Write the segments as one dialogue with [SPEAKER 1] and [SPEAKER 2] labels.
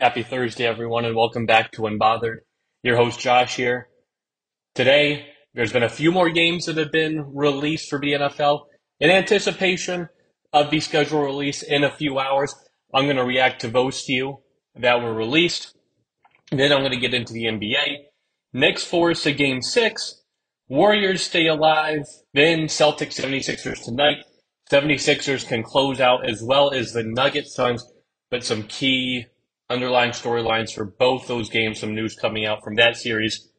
[SPEAKER 1] Happy Thursday, everyone, and welcome back to Unbothered. Your host, Josh, here. Today, there's been a few more games that have been released for the NFL. In anticipation of the schedule release in a few hours, I'm going to react to those few that were released. Then I'm going to get into the NBA. Knicks force a game six. Warriors stay alive. Then Celtics 76ers tonight. 76ers can close out as well as the Nuggets Suns, but some key underlying storylines for both those games, some news coming out from that series,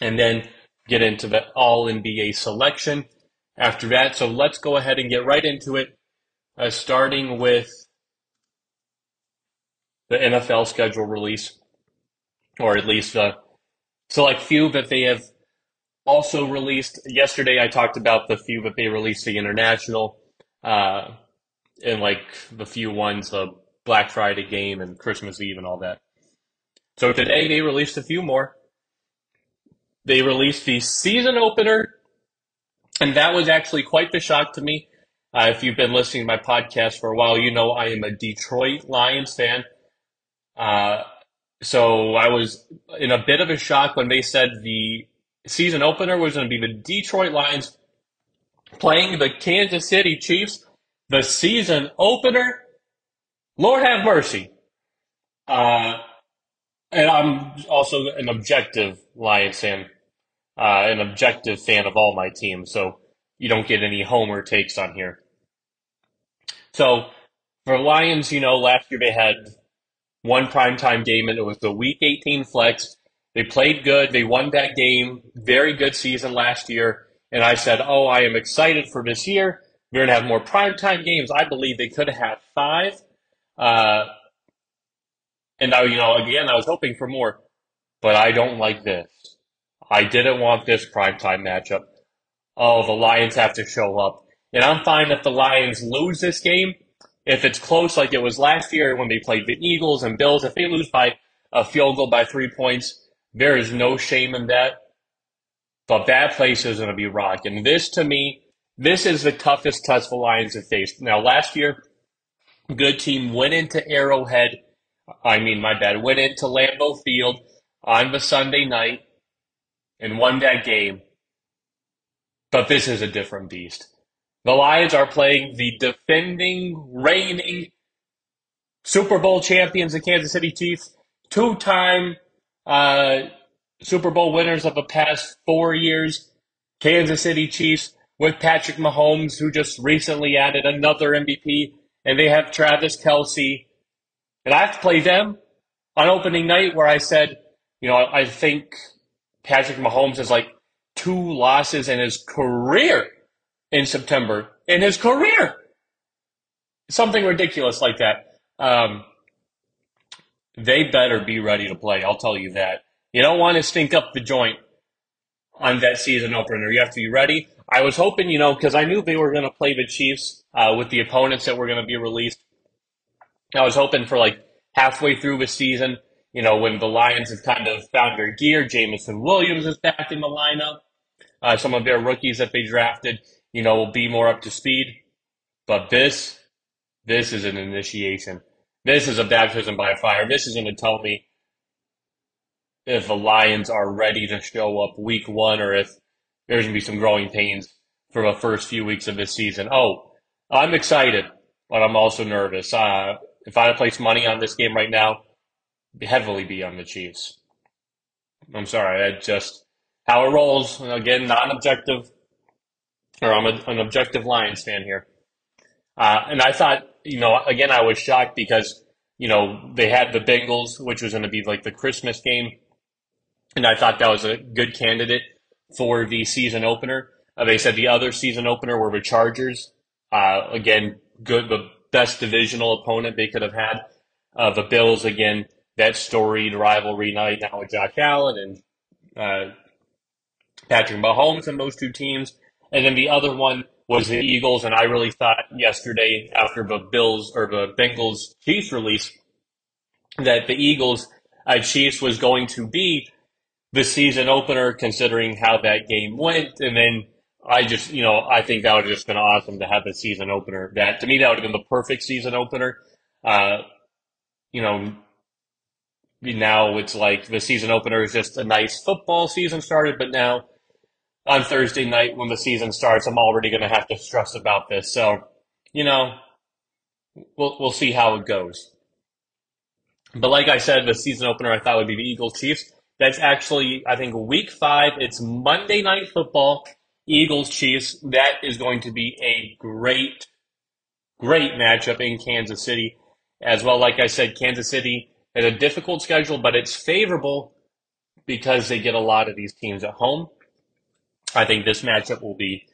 [SPEAKER 1] and then get into the all NBA selection after that. So let's go ahead and get right into it, uh, starting with the NFL schedule release, or at least the select few that they have also released. Yesterday, I talked about the few that they released the international, uh, and like the few ones, the Black Friday game and Christmas Eve and all that. So today they released a few more. They released the season opener, and that was actually quite the shock to me. Uh, if you've been listening to my podcast for a while, you know I am a Detroit Lions fan. Uh, so I was in a bit of a shock when they said the season opener was going to be the Detroit Lions playing the Kansas City Chiefs. The season opener Lord have mercy. Uh, and I'm also an objective Lions fan, uh, an objective fan of all my teams, so you don't get any homer takes on here. So for Lions, you know, last year they had one primetime game and it was the Week 18 flex. They played good. They won that game. Very good season last year. And I said, oh, I am excited for this year. We're going to have more primetime games. I believe they could have five. Uh, and I, you know, again, I was hoping for more, but I don't like this. I didn't want this primetime matchup. Oh, the Lions have to show up. And I'm fine if the Lions lose this game. If it's close like it was last year when they played the Eagles and Bills, if they lose by a field goal by three points, there is no shame in that. But that place is going to be rocking. This, to me, this is the toughest test the Lions have faced. Now, last year, good team went into Arrowhead. I mean, my bad, went into Lambeau Field on the Sunday night and won that game. But this is a different beast. The Lions are playing the defending, reigning Super Bowl champions, the Kansas City Chiefs, two time uh, Super Bowl winners of the past four years, Kansas City Chiefs, with Patrick Mahomes, who just recently added another MVP and they have Travis Kelce, And I have to play them on opening night where I said, you know, I think Patrick Mahomes has like two losses in his career in September. In his career! Something ridiculous like that. Um, they better be ready to play. I'll tell you that. You don't want to stink up the joint on that season opener. You have to be ready. I was hoping, you know, because I knew they were going to play the Chiefs uh, with the opponents that were going to be released. I was hoping for like halfway through the season, you know, when the Lions have kind of found their gear, Jameson Williams is back in the lineup. Uh, some of their rookies that they drafted, you know, will be more up to speed. But this, this is an initiation. This is a baptism by fire. This is going to tell me if the Lions are ready to show up week one or if there's going to be some growing pains for the first few weeks of this season. Oh, I'm excited, but I'm also nervous. Uh, if I place money on this game right now, heavily be on the Chiefs. I'm sorry, I just how it rolls. Again, non-objective, or I'm a, an objective Lions fan here. Uh, and I thought, you know, again, I was shocked because you know they had the Bengals, which was going to be like the Christmas game, and I thought that was a good candidate for the season opener. Uh, they said the other season opener were the Chargers. Uh, again, good, the best divisional opponent they could have had. Uh, the Bills, again, that storied rivalry night now with Josh Allen and uh, Patrick Mahomes and those two teams. And then the other one was the Eagles. And I really thought yesterday after the Bills or the Bengals Chiefs release that the Eagles uh, Chiefs was going to be the season opener, considering how that game went. And then I just, you know, I think that would have just been awesome to have a season opener. That to me, that would have been the perfect season opener. Uh, you know, now it's like the season opener is just a nice football season started, but now on Thursday night when the season starts, I'm already going to have to stress about this. So, you know, we'll we'll see how it goes. But like I said, the season opener I thought would be the Eagles Chiefs. That's actually I think week five. It's Monday night football. Eagles Chiefs. That is going to be a great, great matchup in Kansas City as well. Like I said, Kansas City has a difficult schedule, but it's favorable because they get a lot of these teams at home. I think this matchup will be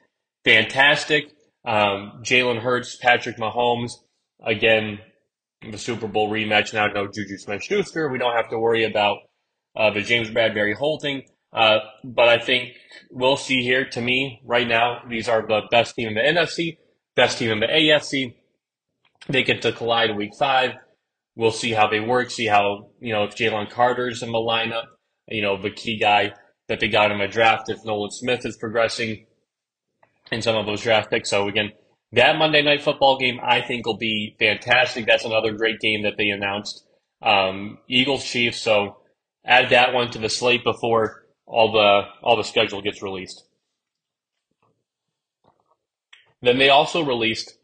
[SPEAKER 1] fantastic. Um, Jalen Hurts, Patrick Mahomes, again, the Super Bowl rematch now. No Juju Smith-Schuster. We don't have to worry about uh, the James Bradberry holding. Uh, but I think we'll see here. To me, right now, these are the best team in the NFC, best team in the AFC. They get to collide week five. We'll see how they work. See how you know if Jalen Carter's in the lineup. You know the key guy that they got in a draft. If Nolan Smith is progressing in some of those draft picks. So again, that Monday night football game I think will be fantastic. That's another great game that they announced. Um, Eagles Chiefs. So add that one to the slate before all the all the schedule gets released. Then they also released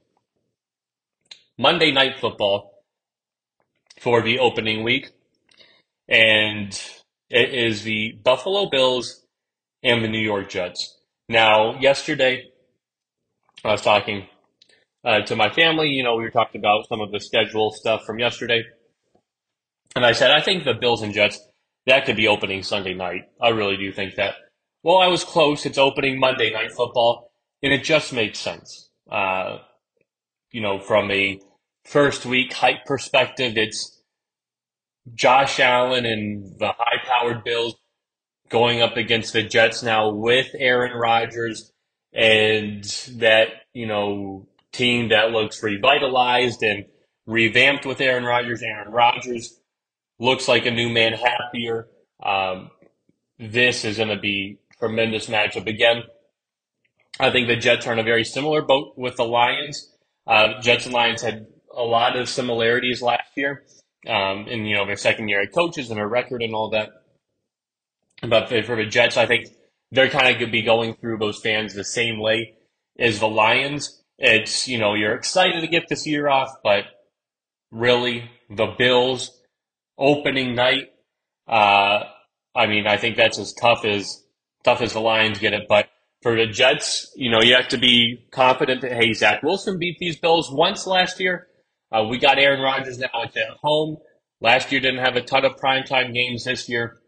[SPEAKER 1] Monday Night Football for the opening week, and it is the Buffalo Bills and the New York Jets. Now, yesterday, I was talking uh, to my family. You know, we were talking about some of the schedule stuff from yesterday. And I said, I think the Bills and Jets, that could be opening Sunday night. I really do think that. Well, I was close. It's opening Monday night football, and it just makes sense. Uh, you know, from a first week hype perspective, it's Josh Allen and the high powered Bills going up against the Jets now with Aaron Rodgers and that, you know, team that looks revitalized and revamped with Aaron Rodgers. Aaron Rodgers looks like a new man, happier. Um, this is going to be tremendous matchup again. I think the Jets are in a very similar boat with the Lions. Uh, Jets and Lions had a lot of similarities last year, um, in you know their second year at coaches and their record and all that. But for the Jets, I think they're kind of going to be going through those fans the same way as the Lions. It's you know you're excited to get this year off, but really the Bills opening night. Uh, I mean, I think that's as tough as tough as the Lions get it, but for the Jets, you know, you have to be confident that, hey, Zach Wilson beat these Bills once last year. Uh, we got Aaron Rodgers now. At home. Last year didn't have a ton of primetime games. This year,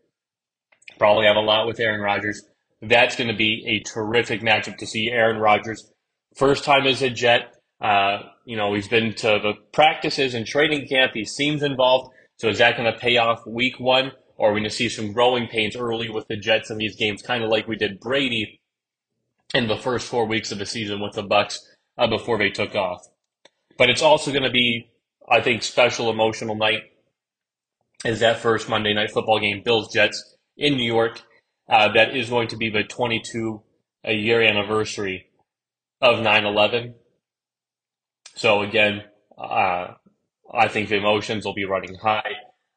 [SPEAKER 1] probably have a lot with Aaron Rodgers. That's going to be a terrific matchup to see Aaron Rodgers. First time as a Jet. Uh, you know, he's been to the practices and training camp. He seems involved. So is that going to pay off week one? Or are we going to see some growing pains early with the Jets in these games, kind of like we did Brady in the first four weeks of the season with the Bucs uh, before they took off? But it's also going to be, I think, special emotional night is that first Monday night football game, Bills Jets in New York. Uh, that is going to be the 22 a year anniversary of 9/11. So again, uh, I think the emotions will be running high.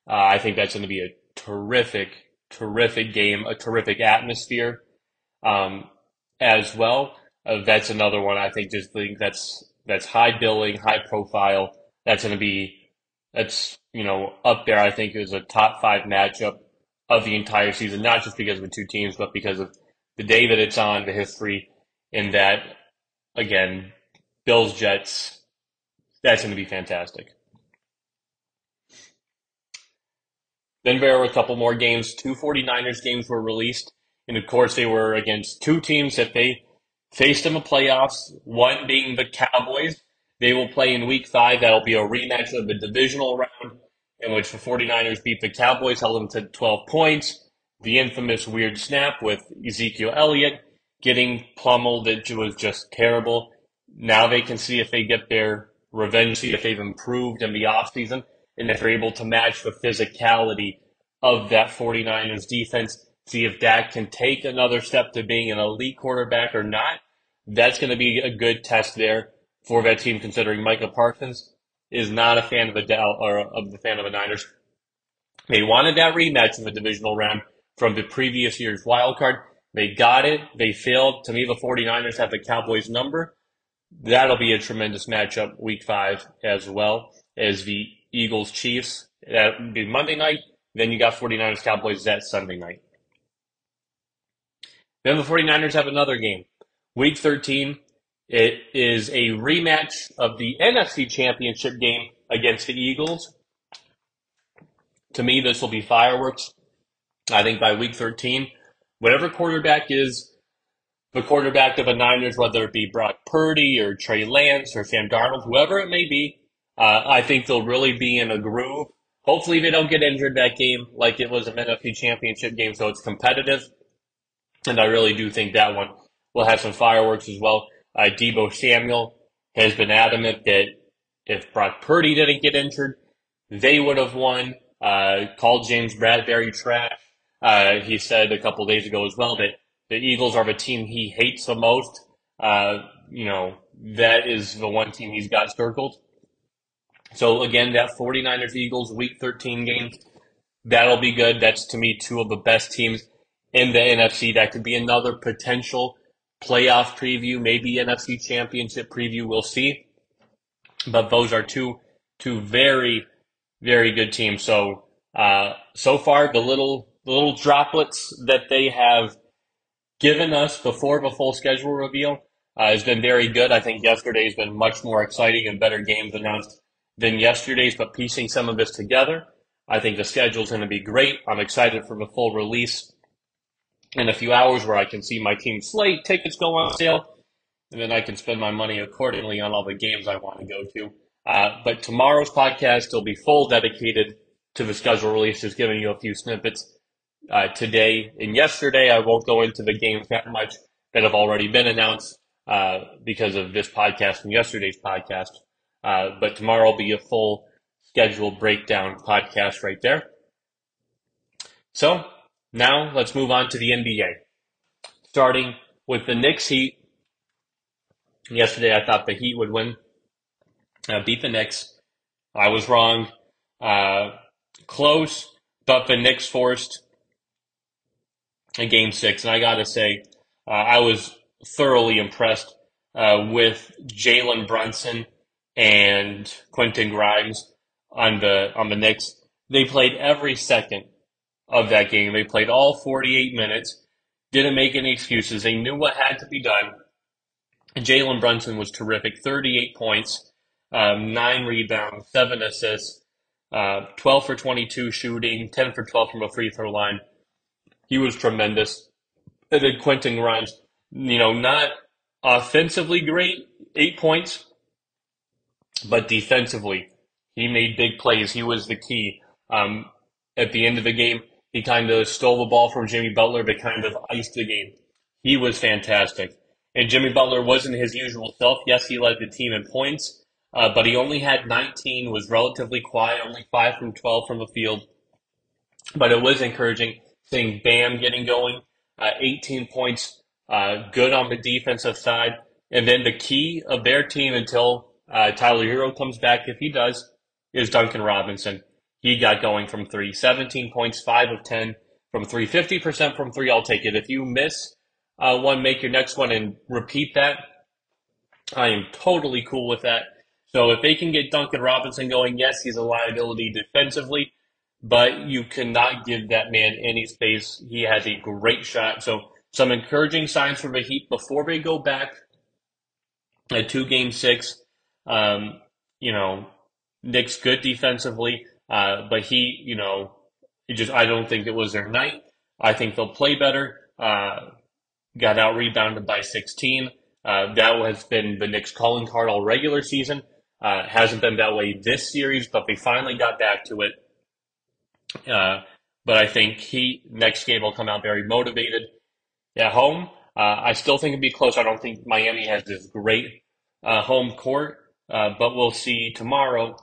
[SPEAKER 1] Uh, I think that's going to be a terrific, terrific game, a terrific atmosphere um, as well. Uh, that's another one I think. Just think that's that's high billing, high profile. That's going to be that's you know up there. I think is a top five matchup of the entire season, not just because of the two teams, but because of the day that it's on, the history, in that again, Bills Jets. That's going to be fantastic. Then there were a couple more games. Two 49ers games were released. And of course, they were against two teams that they faced in the playoffs, one being the Cowboys. They will play in week five. That'll be a rematch of the divisional round in which the 49ers beat the Cowboys, held them to 12 points. The infamous weird snap with Ezekiel Elliott getting pummeled. It was just terrible. Now they can see if they get their revenge, see if they've improved in the offseason, and if they're able to match the physicality of that 49ers defense see if Dak can take another step to being an elite quarterback or not. That's going to be a good test there for that team, considering Micah Parsons is not a fan of the Dell or of the fan of the Niners. They wanted that rematch in the divisional round from the previous year's wild card. They got it. They failed. To me, the 49ers have the Cowboys number. That'll be a tremendous matchup week five as well as the Eagles Chiefs. That would be Monday night. Then you got 49ers Cowboys that Sunday night. Then the 49ers have another game. Week 13, it is a rematch of the NFC Championship game against the Eagles. To me, this will be fireworks. I think by week 13, whatever quarterback is the quarterback of the Niners, whether it be Brock Purdy or Trey Lance or Sam Darnold, whoever it may be, uh, I think they'll really be in a groove. Hopefully, they don't get injured that game like it was an NFC Championship game, so it's competitive. And I really do think that one will have some fireworks as well. Uh, Deebo Samuel has been adamant that if Brock Purdy didn't get injured, they would have won. Uh, called James Bradberry trash. Uh, he said a couple days ago as well that the Eagles are the team he hates the most. Uh, you know, that is the one team he's got circled. So again, that 49ers Eagles week 13 game, that'll be good. That's to me two of the best teams in the NFC. That could be another potential playoff preview, maybe NFC championship preview. We'll see. But those are two, two very, very good teams. So, uh, so far the little, the little droplets that they have given us before the full schedule reveal uh, has been very good. I think yesterday's been much more exciting and better games announced than yesterday's, but piecing some of this together, I think the schedule's going to be great. I'm excited for the full release in a few hours where I can see my team slate, tickets go on sale, and then I can spend my money accordingly on all the games I want to go to. Uh, but tomorrow's podcast will be full dedicated to the schedule release, just giving you a few snippets uh, today and yesterday. I won't go into the games that much that have already been announced uh, because of this podcast and yesterday's podcast. Uh, but tomorrow will be a full schedule breakdown podcast right there. So now let's move on to the NBA. Starting with the Knicks Heat. Yesterday I thought the Heat would win, uh, beat the Knicks. I was wrong. Uh, close, but the Knicks forced a game six. And I got to say, uh, I was thoroughly impressed uh, with Jalen Brunson and Quentin Grimes on the on the Knicks. They played every second of that game. They played all 48 minutes. Didn't make any excuses. They knew what had to be done. Jalen Brunson was terrific. 38 points, um, nine rebounds, seven assists, uh, 12 for 22 shooting, 10 for 12 from a free throw line. He was tremendous. And then Quentin Grimes, you know, not offensively great, eight points, but defensively, he made big plays. He was the key. Um, at the end of the game, he kind of stole the ball from Jimmy Butler, but kind of iced the game. He was fantastic. And Jimmy Butler wasn't his usual self. Yes, he led the team in points, uh, but he only had 19, was relatively quiet, only 5 from 12 from the field. But it was encouraging seeing Bam getting going, uh, 18 points, uh, good on the defensive side. And then the key of their team until uh, Tyler Herro comes back, if he does, is Duncan Robinson. He got going from three, 17 points, five of 10 from three, 50% from three. I'll take it. If you miss uh, one, make your next one and repeat that. I am totally cool with that. So if they can get Duncan Robinson going, yes, he's a liability defensively, but you cannot give that man any space. He has a great shot. So some encouraging signs for the Heat before they go back at two game six. Um, you know, Nick's good defensively. Uh, but he, you know, he just, I don't think it was their night. I think they'll play better. Uh, got out rebounded by 16. Uh, that has been the Knicks calling card all regular season. Uh, hasn't been that way this series, but they finally got back to it. Uh, but I think he next game will come out very motivated at home. Uh, I still think it'd be close. I don't think Miami has this great uh, home court, uh, but we'll see tomorrow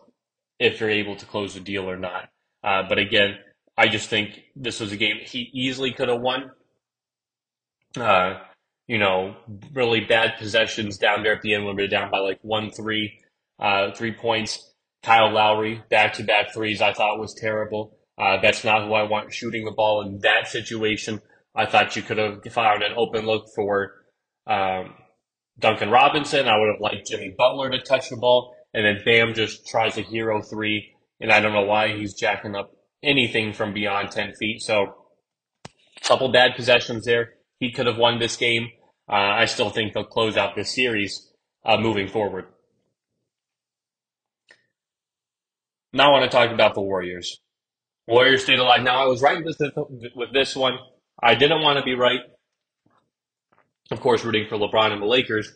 [SPEAKER 1] if they're able to close the deal or not. Uh, but again, I just think this was a game he easily could have won. Uh, you know, really bad possessions down there at the end when we are down by like one, three, uh, three points. Kyle Lowry, back to back threes, I thought was terrible. Uh, that's not who I want shooting the ball in that situation. I thought you could have found an open look for um, Duncan Robinson. I would have liked Jimmy Butler to touch the ball. And then Bam just tries a hero three. And I don't know why he's jacking up anything from beyond 10 feet. So, couple bad possessions there. He could have won this game. Uh, I still think they'll close out this series uh, moving forward. Now I want to talk about the Warriors. Warriors stayed alive. Now I was right with this, with this one. I didn't want to be right. Of course, rooting for LeBron and the Lakers.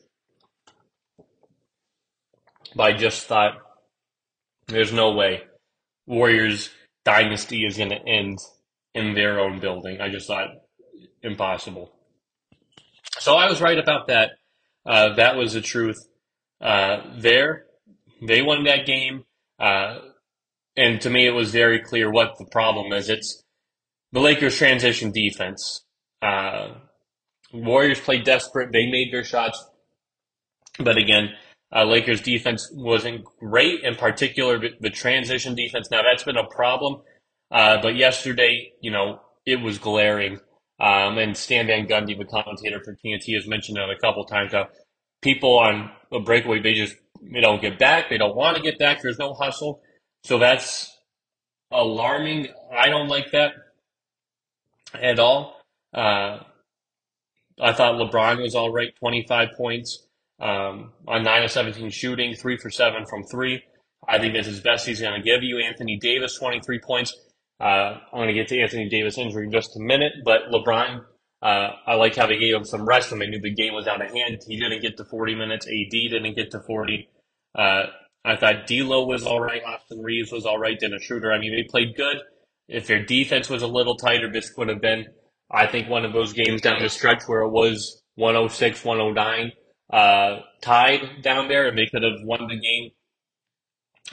[SPEAKER 1] But I just thought there's no way Warriors dynasty is going to end in their own building. I just thought impossible. So I was right about that. Uh, that was the truth. Uh, there, they won that game. Uh, and to me, it was very clear what the problem is. It's the Lakers' transition defense. Uh, Warriors played desperate. They made their shots. But again, uh, Lakers defense wasn't great, in particular the transition defense. Now that's been a problem, uh, but yesterday, you know, it was glaring. Um, and Stan Van Gundy, the commentator for TNT, has mentioned it a couple times now. People on a breakaway, they just they don't get back. They don't want to get back. There's no hustle, so that's alarming. I don't like that at all. Uh, I thought LeBron was all right, 25 points um, on 9 of 17 shooting, 3 for 7 from 3. I think that's his best he's going to give you. Anthony Davis, 23 points. Uh, I'm going to get to Anthony Davis' injury in just a minute, but LeBron, uh, I like how they gave him some rest when they knew the game was out of hand. He didn't get to 40 minutes. AD didn't get to 40. Uh, I thought D'Lo was all right. Austin Reaves was all right. Dennis Schroeder. I mean, they played good. If their defense was a little tighter, this would have been, I think, one of those games down the stretch where it was 106, 109 uh, tied down there, and they could have won the game.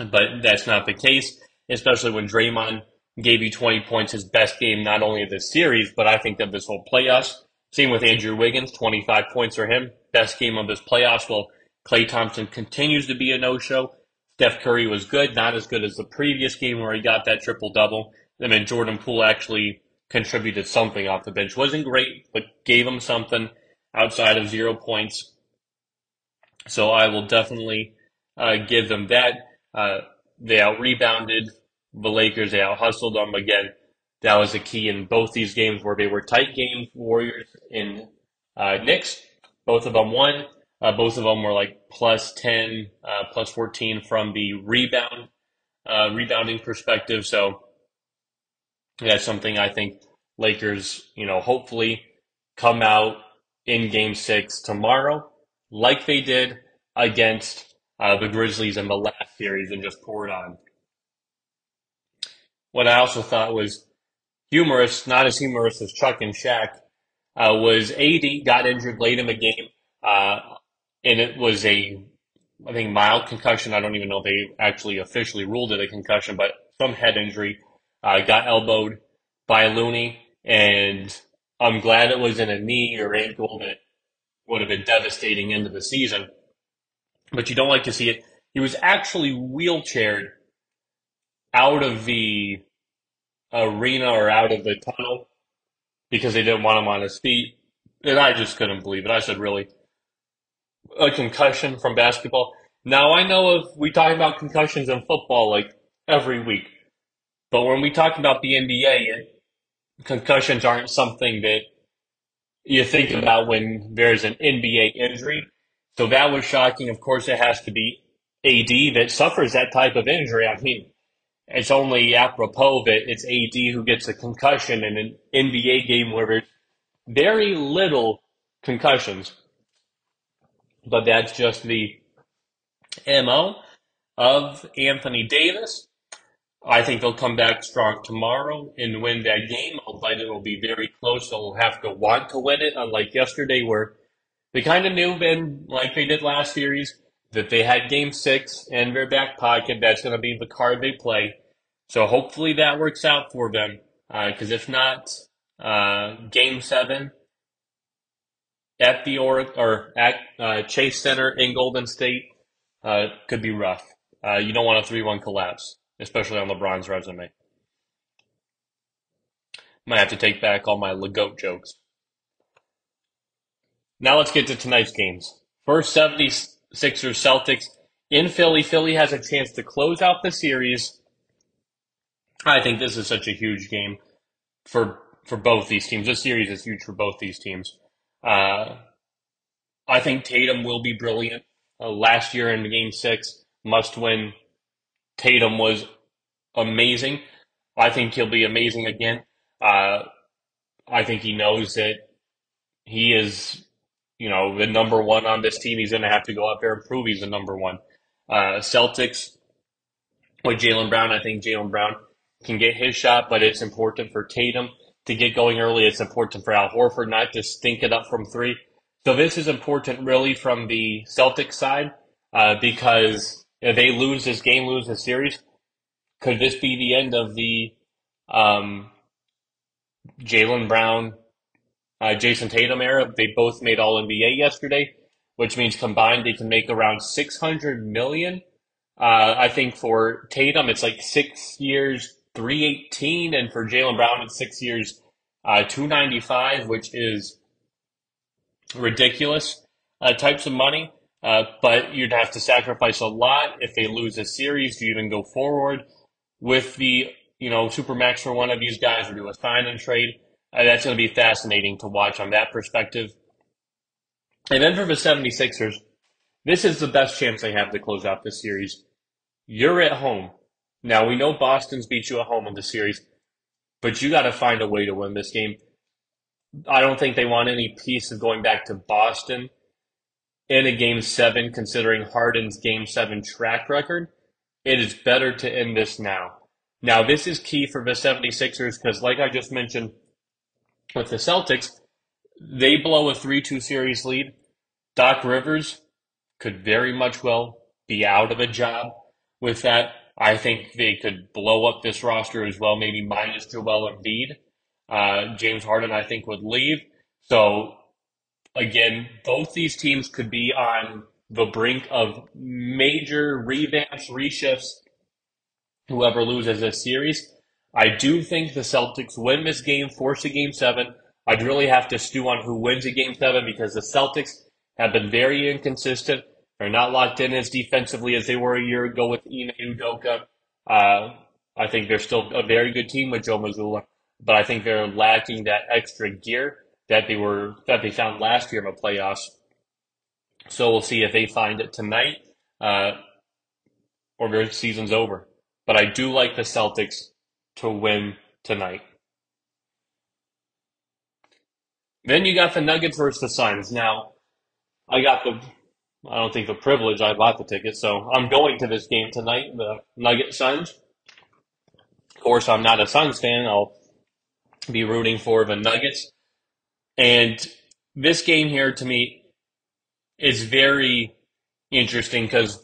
[SPEAKER 1] But that's not the case, especially when Draymond gave you 20 points, his best game not only of this series, but I think of this whole playoffs. Same with Andrew Wiggins, 25 points for him, best game of this playoffs. Well, Klay Thompson continues to be a no-show. Steph Curry was good, not as good as the previous game where he got that triple double. And then Jordan Poole actually contributed something off the bench. Wasn't great, but gave him something outside of zero points. So I will definitely uh, give them that. Uh, they out rebounded the Lakers. They out hustled them again. That was the key in both these games where they were tight games. Warriors and uh, Knicks, both of them won. Uh, both of them were like plus 10, uh, plus 14 from the rebound, uh, rebounding perspective. So that's something I think Lakers, you know, hopefully come out in game six tomorrow, like they did against uh, the Grizzlies in the last series and just pour it on. What I also thought was humorous, not as humorous as Chuck and Shaq, uh, was AD got injured late in the game. Uh, and it was a, I think, mild concussion. I don't even know if they actually officially ruled it a concussion, but some head injury. Uh, got elbowed by Looney, and I'm glad it was in a knee or ankle that would have been devastating into the season. But you don't like to see it. He was actually wheelchaired out of the arena or out of the tunnel because they didn't want him on his feet. And I just couldn't believe it. I said, really? a concussion from basketball. Now I know if we talk about concussions in football like every week, but when we talk about the NBA, concussions aren't something that you think about when there's an NBA injury. So that was shocking. Of course, it has to be AD that suffers that type of injury. I mean, it's only apropos that it's AD who gets a concussion in an NBA game where there's very little concussions but that's just the MO of Anthony Davis. I think they'll come back strong tomorrow and win that game. Albeit it will be very close. They'll have to want to win it, unlike yesterday where they kind of knew, then, like they did last series, that they had game six in their back pocket. That's going to be the card they play. So hopefully that works out for them. Because uh, if not, uh, game seven at the or or at uh, Chase Center in Golden State uh, could be rough. Uh, you don't want a three-one collapse, especially on LeBron's resume. Might have to take back all my Legoat jokes. Now let's get to tonight's games. First, 76ers Celtics in Philly. Philly has a chance to close out the series. I think this is such a huge game for for both these teams. This series is huge for both these teams. Uh, I think Tatum will be brilliant. Uh, last year in Game Six, must win. Tatum was amazing. I think he'll be amazing again. Uh, I think he knows that he is, you know, the number one on this team. He's going to have to go out there and prove he's the number one. Uh, Celtics with Jaylen Brown, I think Jaylen Brown can get his shot, but it's important for Tatum to get going early. It's important for Al Horford not to stink it up from three. So this is important really from the Celtics side uh, because if they lose this game, lose this series, could this be the end of the um, Jaylen Brown, uh, Jayson Tatum era? They both made All NBA yesterday, which means combined they can make around six hundred million. Uh, I think for Tatum, it's like six years, 318, and for Jaylen Brown, it's six years, uh, 295, which is ridiculous uh, types of money. Uh, but you'd have to sacrifice a lot if they lose a series to even go forward with the you know supermax for one of these guys or do a sign and trade. Uh, that's going to be fascinating to watch on that perspective. And then for the 76ers, this is the best chance they have to close out this series. You're at home. Now we know Boston's beat you at home in the series, but you got to find a way to win this game. I don't think they want any piece of going back to Boston in a game seven, considering Harden's game seven track record. It is better to end this now. Now, this is key for the 76ers because, like I just mentioned with the Celtics, they blow a 3 2 series lead. Doc Rivers could very much well be out of a job with that. I think they could blow up this roster as well, maybe minus Joel Embiid. Uh, James Harden, I think, would leave. So, again, both these teams could be on the brink of major revamps, reshifts, whoever loses this series. I do think the Celtics win this game, force a game seven. I'd really have to stew on who wins a game seven because the Celtics have been very inconsistent. They're not locked in as defensively as they were a year ago with Ime Udoka. Uh, I think they're still a very good team with Joe Mazzulla but I think they're lacking that extra gear that they were that they found last year in the playoffs. So we'll see if they find it tonight uh, or their season's over. But I do like the Celtics to win tonight. Then you got the Nuggets versus the Suns. Now, I got the I don't think the privilege. I bought the ticket, so I'm going to this game tonight. The Nugget Suns. Of course, I'm not a Suns fan. I'll be rooting for the Nuggets. And this game here to me is very interesting because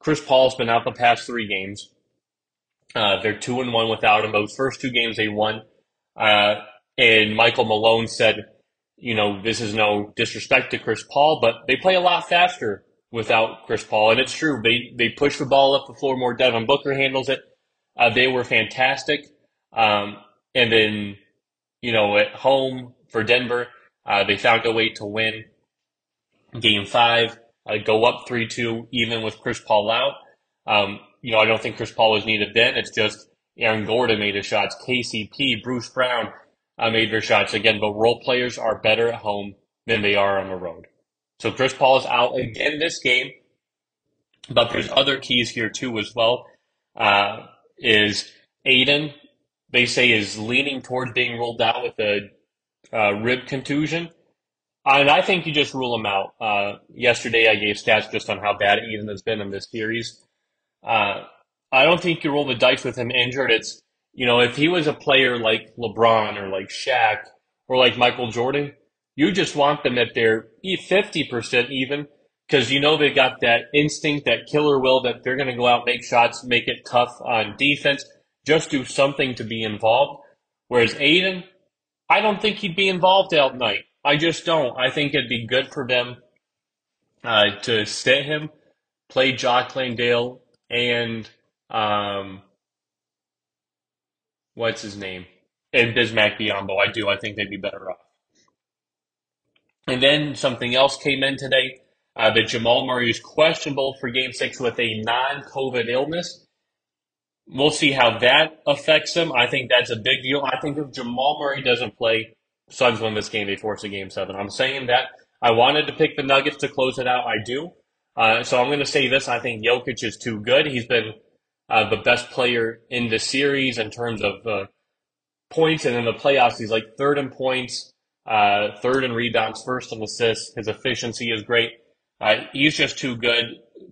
[SPEAKER 1] Chris Paul's been out the past three games. Uh, they're two and one without him. Those first two games they won. Uh, and Michael Malone said, you know, this is no disrespect to Chris Paul, but they play a lot faster without Chris Paul. And it's true. They, they push the ball up the floor more. Devin Booker handles it. Uh, they were fantastic. Um, and then you know, at home for Denver. Uh, they found a way to win game five, uh, go up 3 2, even with Chris Paul out. Um, you know, I don't think Chris Paul was needed then. It's just Aaron Gordon made his shots, KCP, Bruce Brown uh, made their shots. Again, but role players are better at home than they are on the road. So Chris Paul is out again this game, but there's other keys here too as well. Uh, is Ayton, they say is leaning towards being ruled out with a uh, rib contusion. And I think you just rule him out. Uh, yesterday, I gave stats just on how bad Ayton has been in this series. Uh, I don't think you roll the dice with him injured. It's, you know, if he was a player like LeBron or like Shaq or like Michael Jordan, you just want them at their 50% even because you know they got that instinct, that killer will that they're going to go out, make shots, make it tough on defense just do something to be involved. Whereas Ayton, I don't think he'd be involved out night. I just don't. I think it'd be good for them uh, to sit him, play Jock Landale and um, what's his name? and Bismack Biyombo. I do. I think they'd be better off. And then something else came in today uh, that Jamal Murray is questionable for game six with a non COVID illness. We'll see how that affects him. I think that's a big deal. I think if Jamal Murray doesn't play, Suns win this game. They force a game seven. I'm saying that. I wanted to pick the Nuggets to close it out. I do. Uh, so I'm going to say this. I think Jokic is too good. He's been uh, the best player in the series in terms of uh, points, and in the playoffs, he's like third in points, uh, third in rebounds, first in assists. His efficiency is great. Uh, he's just too good.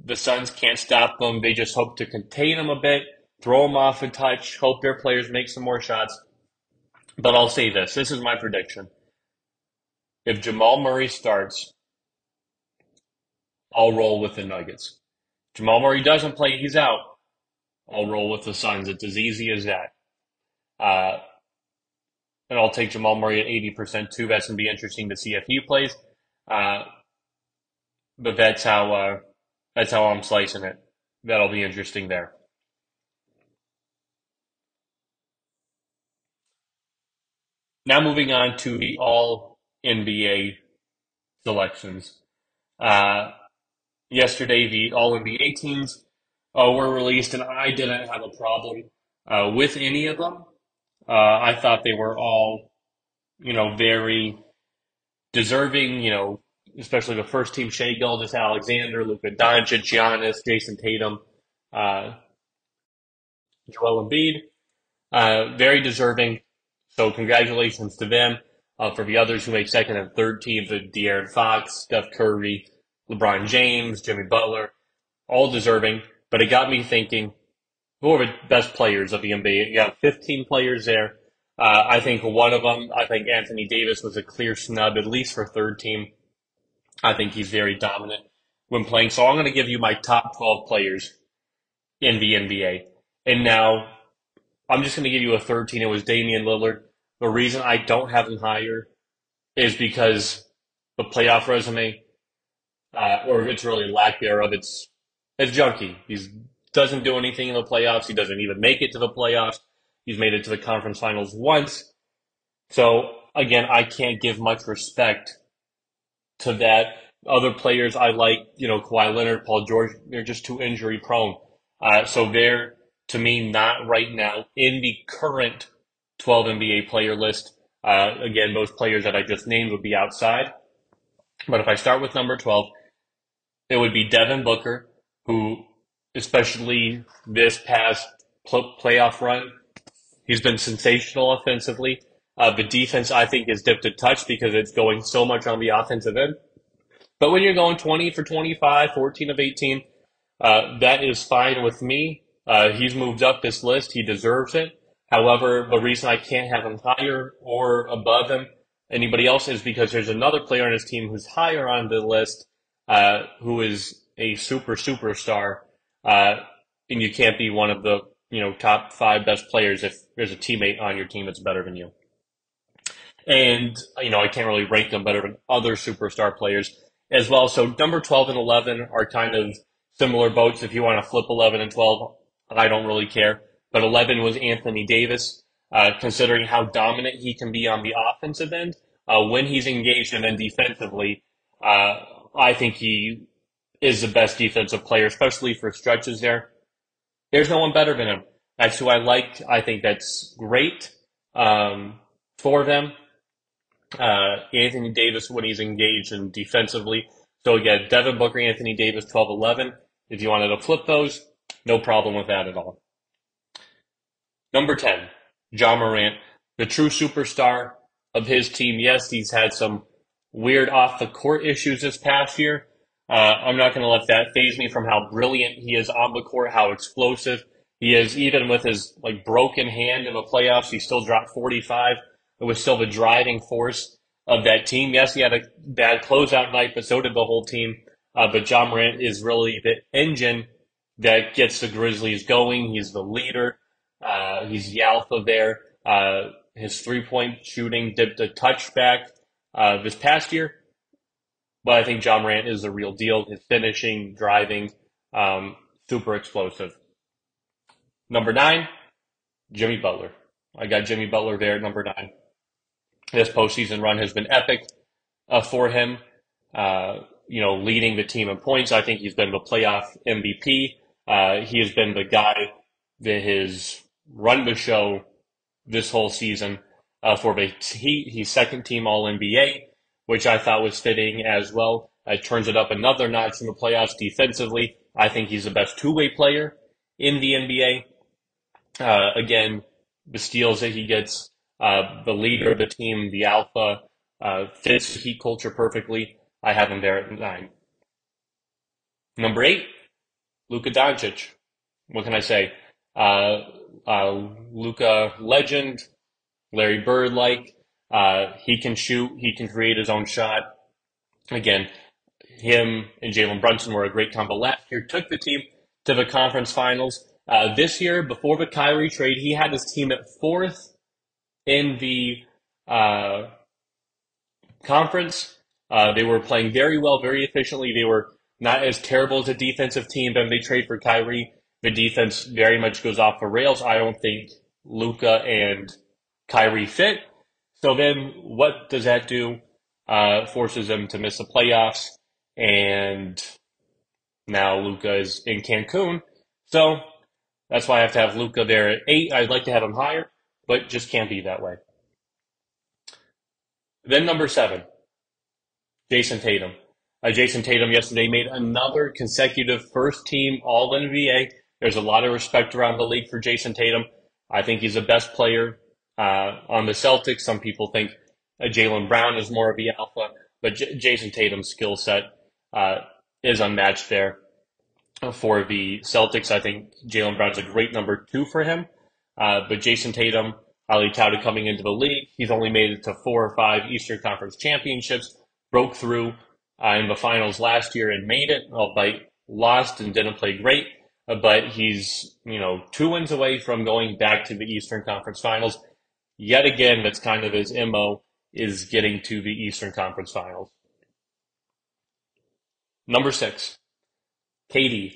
[SPEAKER 1] The Suns can't stop him. They just hope to contain him a bit, throw them off a touch, hope their players make some more shots. But I'll say this this is my prediction. If Jamal Murray starts, I'll roll with the Nuggets. Jamal Murray doesn't play, he's out. I'll roll with the Suns. It's as easy as that. Uh, and I'll take Jamal Murray at 80% too. That's going to be interesting to see if he plays. Uh, but that's how uh, that's how I'm slicing it. That'll be interesting there. Now moving on to the All NBA selections. Uh, yesterday, the All NBA teams uh, were released, and I didn't have a problem uh, with any of them. Uh, I thought they were all, you know, very deserving. You know, especially the first team: Shai Gilgeous-Alexander, Luka Doncic, Giannis, Jayson Tatum, uh, Joel Embiid. Uh, very deserving. So congratulations to them. Uh, for the others who make second and third teams, of De'Aaron Fox, Steph Curry, LeBron James, Jimmy Butler, all deserving. But it got me thinking, who are the best players of the NBA? You have 15 players there. Uh, I think one of them, I think Anthony Davis was a clear snub, at least for third team. I think he's very dominant when playing. So I'm going to give you my top 12 players in the NBA. And now I'm just going to give you a 13. It was Damian Lillard. The reason I don't have him higher is because the playoff resume, uh, or it's really lack thereof, it's it's junky. He doesn't do anything in the playoffs. He doesn't even make it to the playoffs. He's made it to the conference finals once. So again, I can't give much respect to that. Other players I like, you know, Kawhi Leonard, Paul George, they're just too injury prone. Uh, so they're to me not right now in the current 12 NBA player list. Uh, again, most players that I just named would be outside. But if I start with number 12, it would be Devin Booker, who, especially this past pl- playoff run, he's been sensational offensively. Uh, the defense, I think, is dipped a touch because it's going so much on the offensive end. But when you're going 20 for 25, 14 of 18, uh, that is fine with me. Uh, he's moved up this list. He deserves it. However, the reason I can't have him higher or above him anybody else is because there's another player on his team who's higher on the list, uh, who is a super superstar, uh, and you can't be one of the you know top five best players if there's a teammate on your team that's better than you. And you know I can't really rank them better than other superstar players as well. So number twelve and eleven are kind of similar boats. If you want to flip eleven and twelve, I don't really care. But 11 was Anthony Davis, uh, considering how dominant he can be on the offensive end. Uh, when he's engaged and then defensively, uh, I think he is the best defensive player, especially for stretches there. There's no one better than him. That's who I like. I think that's great um, for them. Uh, Anthony Davis when he's engaged and defensively. So again, Devin Booker, Anthony Davis, 12-11. If you wanted to flip those, no problem with that at all. Number 10, Ja Morant, the true superstar of his team. Yes, he's had some weird off the court issues this past year. Uh, I'm not going to let that phase me from how brilliant he is on the court, how explosive he is. Even with his like broken hand in the playoffs, he still dropped 45. It was still the driving force of that team. Yes, he had a bad closeout night, but so did the whole team. Uh, but Ja Morant is really the engine that gets the Grizzlies going. He's the leader. Uh, he's the alpha there. Uh, his three point shooting dipped a touchback uh, this past year, but I think Ja Morant is the real deal. His finishing, driving, um, super explosive. Number nine, Jimmy Butler. I got Jimmy Butler there at number nine. This postseason run has been epic uh, for him. Uh, you know, leading the team in points. I think he's been the playoff MVP. Uh, he has been the guy that has run the show this whole season uh, for the Heat. He's second team All NBA, which I thought was fitting as well. It turns it up another notch in the playoffs defensively. I think he's the best two way player in the NBA. Uh, again, the steals that he gets, uh, the leader of the team, the alpha, uh, fits the Heat culture perfectly. I have him there at nine. Number eight, Luka Doncic. What can I say? Uh, uh, Luka legend, Larry Bird like. Uh, he can shoot. He can create his own shot. Again, him and Jalen Brunson were a great combo last year. Took the team to the conference finals. Uh, this year, before the Kyrie trade, he had his team at fourth in the uh, conference. Uh, they were playing very well, very efficiently. They were not as terrible as a defensive team, but they trade for Kyrie. The defense very much goes off the rails. I don't think Luka and Kyrie fit. So then what does that do? Uh, forces them to miss the playoffs. And now Luka is in Cancun. So that's why I have to have Luka there at eight. I'd like to have him higher, but just can't be that way. Then number seven, Jayson Tatum. Uh, Jayson Tatum yesterday made another consecutive first team All NBA. There's a lot of respect around the league for Jayson Tatum. I think he's the best player uh, on the Celtics. Some people think uh, Jaylen Brown is more of the alpha, but J- Jayson Tatum's skill set uh, is unmatched there for the Celtics. I think Jaylen Brown's a great number two for him. Uh, but Jayson Tatum, highly touted coming into the league. He's only made it to four or five Eastern Conference championships, broke through uh, in the finals last year and made it, albeit lost and didn't play great. Uh, but he's, you know, two wins away from going back to the Eastern Conference finals. Yet again, that's kind of his MO is getting to the Eastern Conference finals. Number six, KD.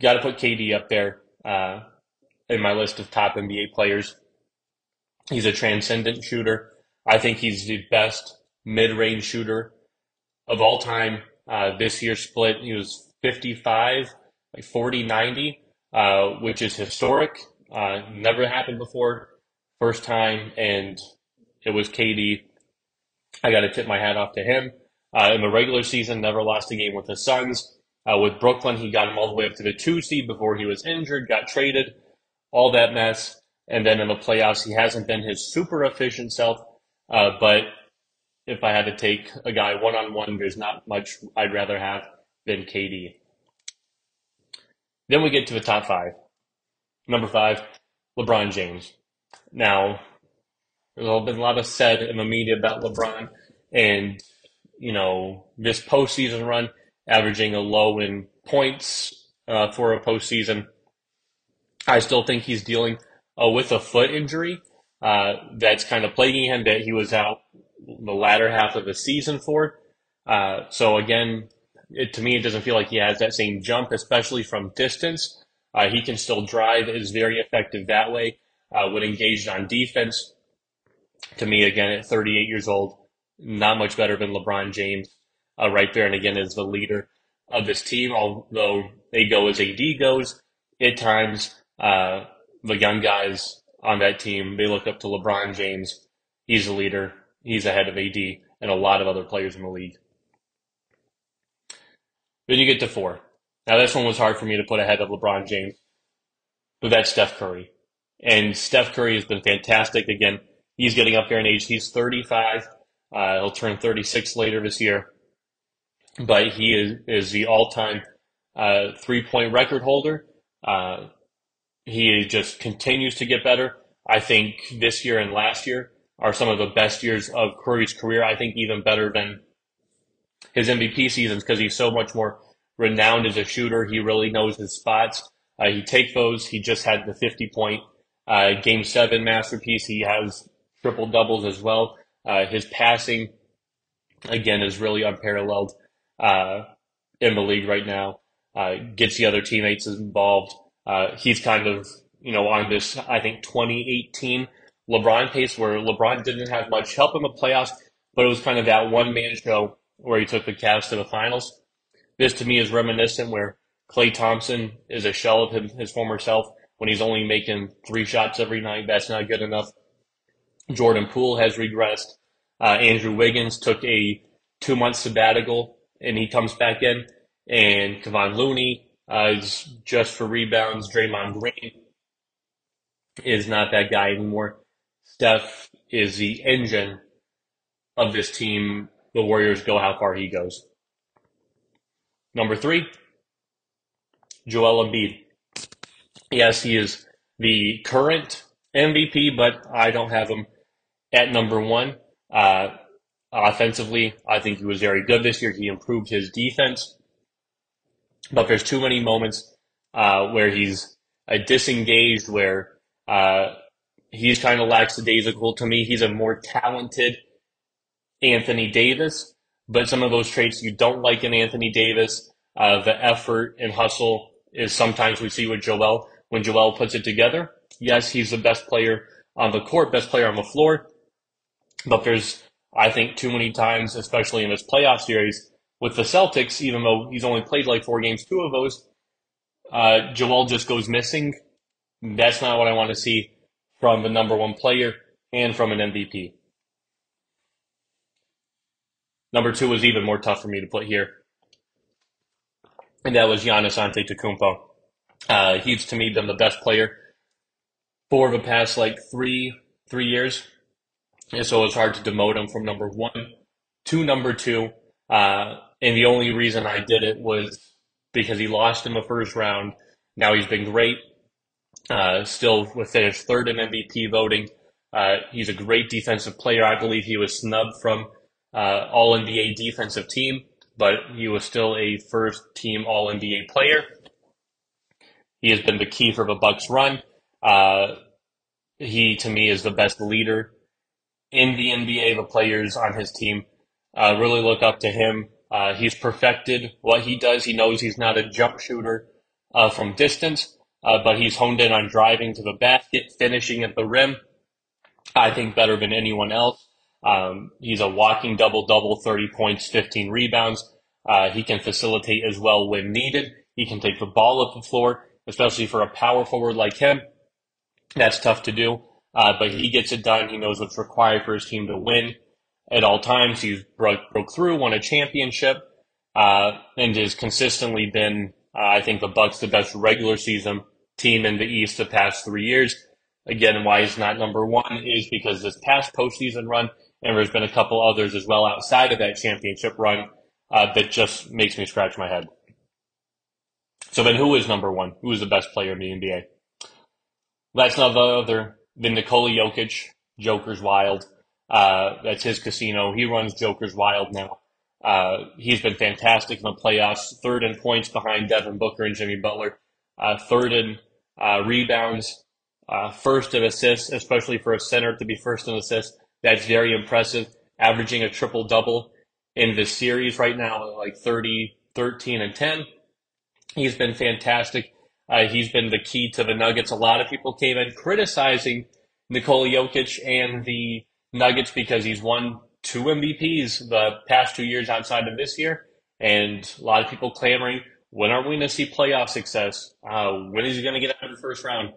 [SPEAKER 1] Got to put KD up there uh, in my list of top NBA players. He's a transcendent shooter. I think he's the best mid-range shooter of all time. Uh, this year split, he was 55, like 40, 90, uh, which is historic. Uh, never happened before. First time, and it was KD. I got to tip my hat off to him. Uh, in the regular season, never lost a game with the Suns. Uh, with Brooklyn, he got him all the way up to the two seed before he was injured, got traded, all that mess. And then in the playoffs, he hasn't been his super efficient self. Uh, but if I had to take a guy one on one, there's not much I'd rather have than KD. Then we get to the top five. Number five, LeBron James. Now, there's been a lot of said in the media about LeBron and you know, this postseason run, averaging a low in points uh, for a postseason. I still think he's dealing uh, with a foot injury uh, that's kind of plaguing him that he was out the latter half of the season for. Uh, so again, it, to me, it doesn't feel like he has that same jump, especially from distance. Uh, he can still drive, is very effective that way. Uh, when engaged on defense, to me, again, at 38 years old, not much better than LeBron James uh, right there. And again, is the leader of this team, although they go as AD goes. At times, uh, the young guys on that team, they look up to LeBron James. He's the leader. He's ahead of AD and a lot of other players in the league. Then you get to four. Now, this one was hard for me to put ahead of LeBron James, but that's Steph Curry. And Steph Curry has been fantastic. Again, he's getting up there in age. He's 35. Uh, he'll turn 36 later this year, but he is, is the all-time uh, three-point record holder. Uh, he just continues to get better. I think this year and last year are some of the best years of Curry's career. I think even better than his MVP seasons because he's so much more renowned as a shooter. He really knows his spots. Uh, he takes those. He just had the 50 point uh, game seven masterpiece. He has triple doubles as well. Uh, his passing, again, is really unparalleled uh, in the league right now. Uh, gets the other teammates involved. Uh, he's kind of, you know, on this, I think, 2018 LeBron pace where LeBron didn't have much help in the playoffs, but it was kind of that one man show where he took the Cavs to the finals. This to me is reminiscent where Klay Thompson is a shell of him, his former self when he's only making three shots every night. That's not good enough. Jordan Poole has regressed. Uh, Andrew Wiggins took a two month sabbatical and he comes back in. And Kevon Looney uh, is just for rebounds. Draymond Green is not that guy anymore. Steph is the engine of this team. The Warriors go how far he goes. Number three, Joel Embiid. Yes, he is the current MVP, but I don't have him at number one. Uh, offensively, I think he was very good this year. He improved his defense, but there's too many moments uh, where he's uh, disengaged, where uh, he's kind of lackadaisical. To me, he's a more talented Anthony Davis, but some of those traits you don't like in Anthony Davis, uh, the effort and hustle is sometimes we see with Joel when Joel puts it together. Yes, he's the best player on the court, best player on the floor, but there's, I think, too many times, especially in this playoff series with the Celtics, even though he's only played like four games, two of those, uh, Joel just goes missing. That's not what I want to see from the number one player and from an MVP. Number two was even more tough for me to put here, and that was Giannis Antetokounmpo. Uh, he's to me been the best player for the past like three three years, and so it's hard to demote him from number one to number two. Uh, and the only reason I did it was because he lost in the first round. Now he's been great. Uh, still with finished third in MVP voting. Uh, he's a great defensive player. I believe he was snubbed from uh, All NBA defensive team, but he was still a first team All NBA player. He has been the key for the Bucks run. Uh, he to me is the best leader in the NBA. The players on his team uh, really look up to him. Uh, he's perfected what he does. He knows he's not a jump shooter from distance, uh, but he's honed in on driving to the basket, finishing at the rim. I think better than anyone else. Um, he's a walking double double, 30 points, 15 rebounds. Uh, he can facilitate as well when needed. He can take the ball up the floor, especially for a power forward like him. That's tough to do, uh, but he gets it done. He knows what's required for his team to win at all times. He's broke, broke through, won a championship, uh, and has consistently been, uh, I think, the Bucks the best regular season team in the East the past three years. Again, why he's not number one is because this past postseason run, and there's been a couple others as well outside of that championship run uh, that just makes me scratch my head. So then, who is number one? Who is the best player in the NBA? That's none other than Nikola Jokic. Joker's wild. Uh, that's his casino. He runs Joker's Wild now. Uh, he's been fantastic in the playoffs. Third in points behind Devin Booker and Jimmy Butler. Uh, third in uh, rebounds. Uh, first in assists, especially for a center to be first in assists. That's very impressive. Averaging a triple double in this series right now, like 30, 13, and 10. He's been fantastic. Uh, he's been the key to the Nuggets. A lot of people came in criticizing Nikola Jokic and the Nuggets because he's won two MVPs the past two years outside of this year. And a lot of people clamoring, when are we going to see playoff success? Uh, when is he going to get out of the first round?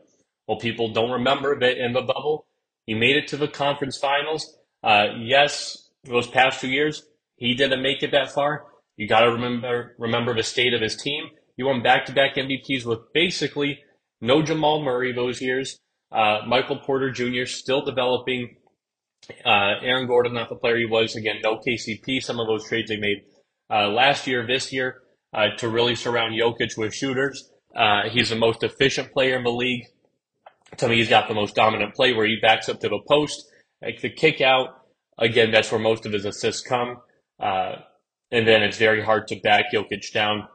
[SPEAKER 1] Well, people don't remember that in the bubble, he made it to the conference finals. Uh, yes, those past two years, he didn't make it that far. You got to remember remember the state of his team. He won back to back MVPs with basically no Jamal Murray those years. Uh, Michael Porter Jr. still developing uh, Aaron Gordon, not the player he was. Again, no KCP. Some of those trades they made uh, last year, this year, uh, to really surround Jokic with shooters. Uh, he's the most efficient player in the league. To me, he's got the most dominant play where he backs up to the post, the kick out. Again, that's where most of his assists come. Uh, and then it's very hard to back Jokic down.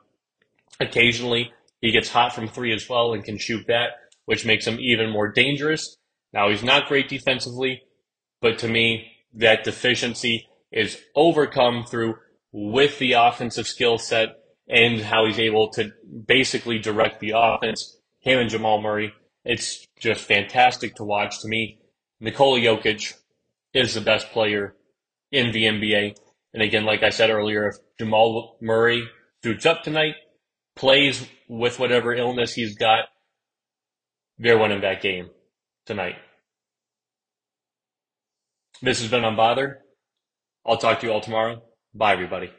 [SPEAKER 1] Occasionally, he gets hot from three as well and can shoot that, which makes him even more dangerous. Now, he's not great defensively. But to me, that deficiency is overcome through with the offensive skill set and how he's able to basically direct the offense. Him and Jamal Murray, it's just fantastic to watch. To me, Nikola Jokic is the best player in the NBA. And again, like I said earlier, if Jamal Murray suits up tonight, plays with whatever illness he's got, they're winning that game tonight. This has been Unbothered. I'll talk to you all tomorrow. Bye, everybody.